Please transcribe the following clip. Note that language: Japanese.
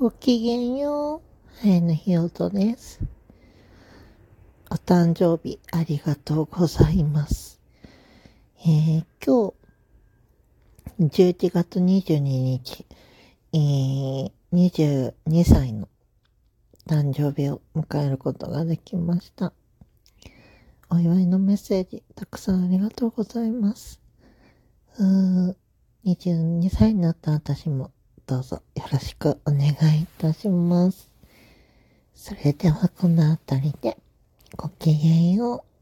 ごきげんよう。はえのひよとです。お誕生日ありがとうございます。えー、今日、11月22日、えー、22歳の誕生日を迎えることができました。お祝いのメッセージ、たくさんありがとうございます。うー22歳になった私もどうぞよろしくお願いいたします。それではこの辺りでごきげんよう。